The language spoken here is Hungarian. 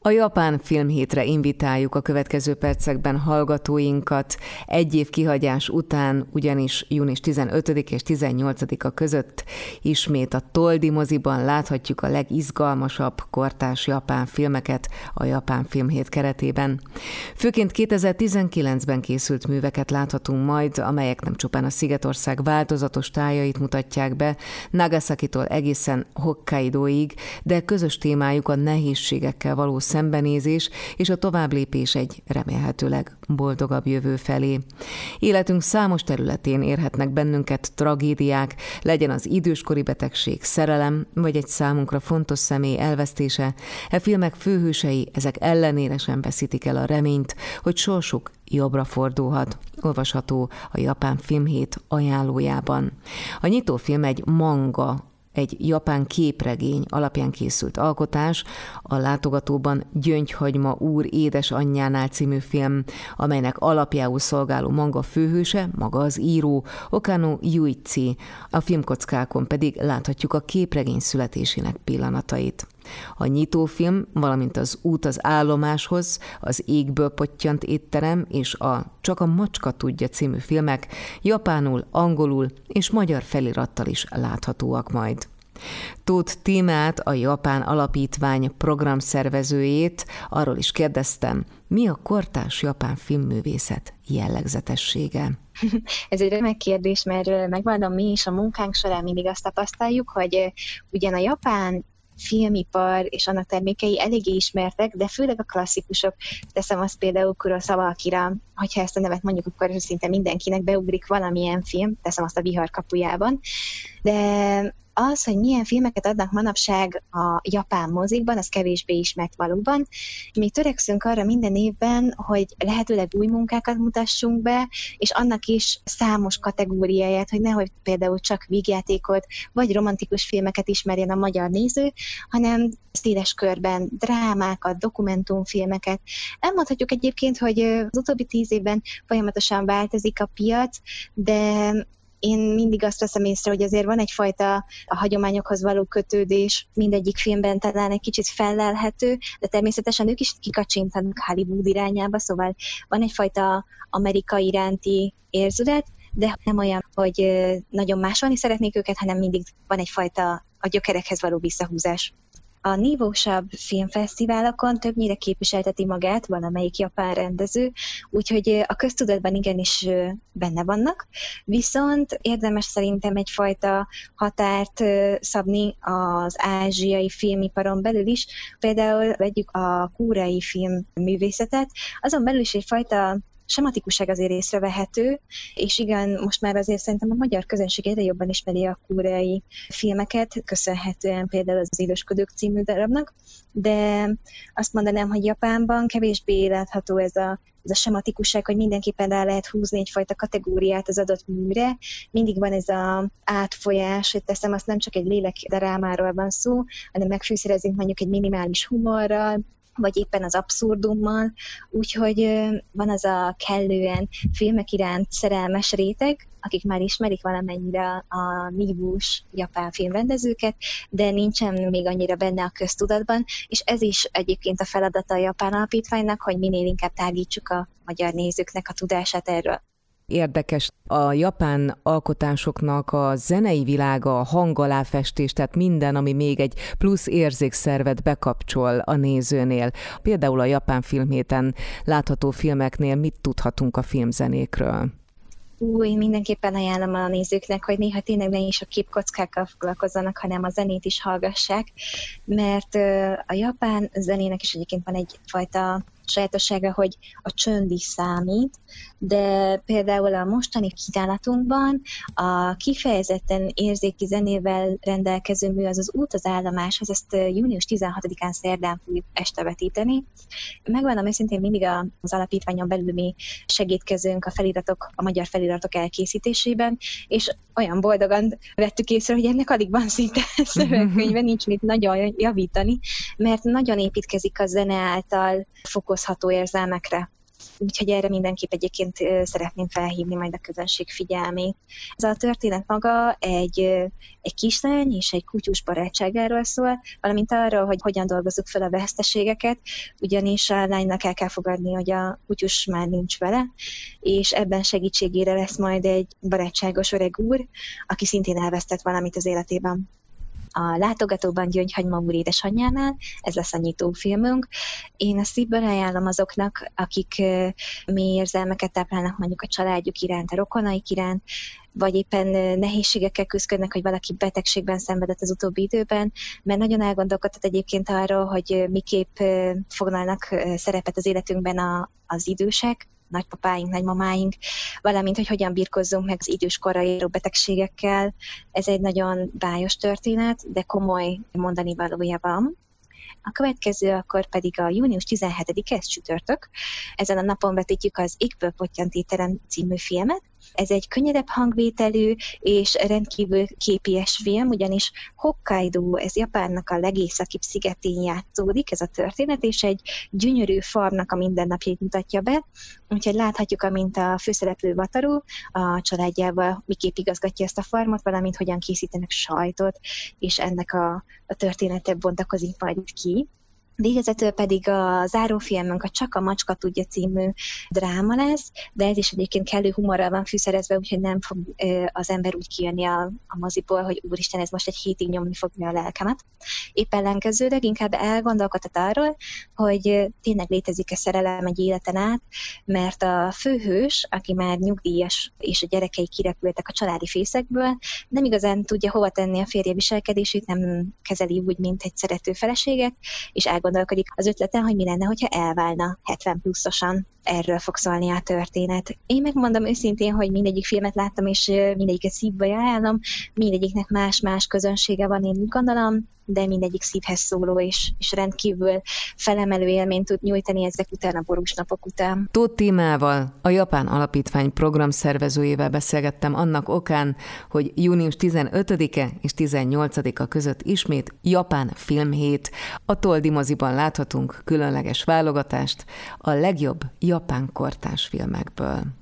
A Japán Filmhétre invitáljuk a következő percekben hallgatóinkat. Egy év kihagyás után, ugyanis június 15 és 18-a között ismét a Toldi moziban láthatjuk a legizgalmasabb kortás japán filmeket a Japán Filmhét keretében. Főként 2019-ben készült műveket láthatunk majd, amelyek nem csupán a Szigetország változatos tájait mutatják be, Nagasaki-tól egészen Hokkaidoig, de közös témájuk a nehézségekkel való szembenézés és a továbblépés egy remélhetőleg boldogabb jövő felé. Életünk számos területén érhetnek bennünket tragédiák, legyen az időskori betegség, szerelem, vagy egy számunkra fontos személy elvesztése. E filmek főhősei ezek ellenére sem veszítik el a reményt, hogy sorsuk jobbra fordulhat. Olvasható a Japán Filmhét ajánlójában. A nyitófilm egy manga egy japán képregény alapján készült alkotás, a látogatóban Gyöngyhagyma úr édesanyjánál című film, amelynek alapjául szolgáló manga főhőse, maga az író, Okano Yuichi, a filmkockákon pedig láthatjuk a képregény születésének pillanatait. A nyitófilm, valamint az út az állomáshoz, az égből pottyant étterem és a Csak a macska tudja című filmek japánul, angolul és magyar felirattal is láthatóak majd. Tóth Tímát, a Japán Alapítvány programszervezőjét arról is kérdeztem, mi a kortás japán filmművészet jellegzetessége? Ez egy remek kérdés, mert megvallom, mi is a munkánk során mindig azt tapasztaljuk, hogy ugyan a japán filmipar és annak termékei eléggé ismertek, de főleg a klasszikusok, teszem azt például Kurosawa Akira, hogyha ezt a nevet mondjuk, akkor szinte mindenkinek beugrik valamilyen film, teszem azt a vihar kapujában, de az, hogy milyen filmeket adnak manapság a japán mozikban, az kevésbé ismert valóban. Mi törekszünk arra minden évben, hogy lehetőleg új munkákat mutassunk be, és annak is számos kategóriáját, hogy nehogy például csak vígjátékot, vagy romantikus filmeket ismerjen a magyar néző, hanem széles körben drámákat, dokumentumfilmeket. Elmondhatjuk egyébként, hogy az utóbbi tíz évben folyamatosan változik a piac, de én mindig azt veszem észre, hogy azért van egyfajta a hagyományokhoz való kötődés, mindegyik filmben talán egy kicsit fellelhető, de természetesen ők is kikacsintanak Hollywood irányába, szóval van egyfajta amerikai iránti érzület, de nem olyan, hogy nagyon másolni szeretnék őket, hanem mindig van egyfajta a gyökerekhez való visszahúzás a nívósabb filmfesztiválokon többnyire képviselteti magát valamelyik japán rendező, úgyhogy a köztudatban igenis benne vannak, viszont érdemes szerintem egyfajta határt szabni az ázsiai filmiparon belül is, például vegyük a kúrai filmművészetet, azon belül is egyfajta sematikusság azért észrevehető, és igen, most már azért szerintem a magyar közönség egyre jobban ismeri a kúreai filmeket, köszönhetően például az Élősködők című darabnak, de azt mondanám, hogy Japánban kevésbé látható ez a ez a sematikusság, hogy mindenképpen rá lehet húzni egyfajta kategóriát az adott műre. Mindig van ez a átfolyás, hogy teszem, azt nem csak egy lélek drámáról van szó, hanem megfűszerezünk mondjuk egy minimális humorral, vagy éppen az abszurdummal, úgyhogy van az a kellően filmek iránt szerelmes réteg, akik már ismerik valamennyire a nívós japán filmrendezőket, de nincsen még annyira benne a köztudatban, és ez is egyébként a feladata a japán alapítványnak, hogy minél inkább tágítsuk a magyar nézőknek a tudását erről érdekes. A japán alkotásoknak a zenei világa, a hangaláfestés, tehát minden, ami még egy plusz érzékszervet bekapcsol a nézőnél. Például a japán filmhéten látható filmeknél mit tudhatunk a filmzenékről? új, mindenképpen ajánlom a nézőknek, hogy néha tényleg ne is a képkockákkal foglalkozzanak, hanem a zenét is hallgassák, mert a japán zenének is egyébként van egyfajta sajátossága, hogy a csönd is számít, de például a mostani kínálatunkban a kifejezetten érzéki zenével rendelkező mű az az út az állomáshoz, ezt június 16-án szerdán fogjuk este vetíteni. Megvan, őszintén mindig az alapítványon belül mi segítkezünk a feliratok, a magyar feliratok elkészítésében, és olyan boldogan vettük észre, hogy ennek alig van szinte szövegkönyve, nincs mit nagyon javítani, mert nagyon építkezik a zene által fokozható érzelmekre úgyhogy erre mindenképp egyébként szeretném felhívni majd a közönség figyelmét. Ez a történet maga egy, egy kislány és egy kutyus barátságáról szól, valamint arról, hogy hogyan dolgozzuk fel a veszteségeket, ugyanis a lánynak el kell fogadni, hogy a kutyus már nincs vele, és ebben segítségére lesz majd egy barátságos öreg úr, aki szintén elvesztett valamit az életében a látogatóban Gyöngyhagyma úr édesanyjánál, ez lesz a nyitó filmünk. Én a szívből ajánlom azoknak, akik mély érzelmeket táplálnak mondjuk a családjuk iránt, a rokonaik iránt, vagy éppen nehézségekkel küzdködnek, hogy valaki betegségben szenvedett az utóbbi időben, mert nagyon elgondolkodhat egyébként arról, hogy miképp foglalnak szerepet az életünkben a, az idősek, nagypapáink, nagymamáink, valamint, hogy hogyan birkozzunk meg az időskorra érő betegségekkel. Ez egy nagyon bájos történet, de komoly mondani valója van. A következő akkor pedig a június 17-e, ez csütörtök. Ezen a napon vetítjük az Égből Pottyantéterem című filmet, ez egy könnyedebb hangvételű és rendkívül képies film, ugyanis Hokkaido, ez Japánnak a legészakibb szigetén játszódik ez a történet, és egy gyönyörű farmnak a mindennapjait mutatja be, úgyhogy láthatjuk, amint a főszereplő Vataru a családjával miképp igazgatja ezt a farmot, valamint hogyan készítenek sajtot, és ennek a, a története bontakozik majd ki. Végezetül pedig a zárófilmünk a Csak a macska tudja című dráma lesz, de ez is egyébként kellő humorral van fűszerezve, úgyhogy nem fog az ember úgy kijönni a, a moziból, hogy úristen, ez most egy hétig nyomni fogja a lelkemet. Épp ellenkezőleg inkább elgondolkodhat arról, hogy tényleg létezik-e szerelem egy életen át, mert a főhős, aki már nyugdíjas és a gyerekei kirepültek a családi fészekből, nem igazán tudja hova tenni a férje viselkedését, nem kezeli úgy, mint egy szerető feleséget, és elgondolkodik gondolkodik az ötleten, hogy mi lenne, hogyha elválna 70 pluszosan. Erről fog szólni a történet. Én megmondom őszintén, hogy mindegyik filmet láttam, és mindegyiket szívbe ajánlom, mindegyiknek más-más közönsége van, én úgy gondolom, de mindegyik szívhez szóló és, és rendkívül felemelő élményt tud nyújtani ezek után a borús napok után. Tóth Tímával, a Japán Alapítvány program szervezőjével beszélgettem annak okán, hogy június 15-e és 18-a között ismét Japán Filmhét. A Toldi moziban láthatunk különleges válogatást a legjobb japán kortás filmekből.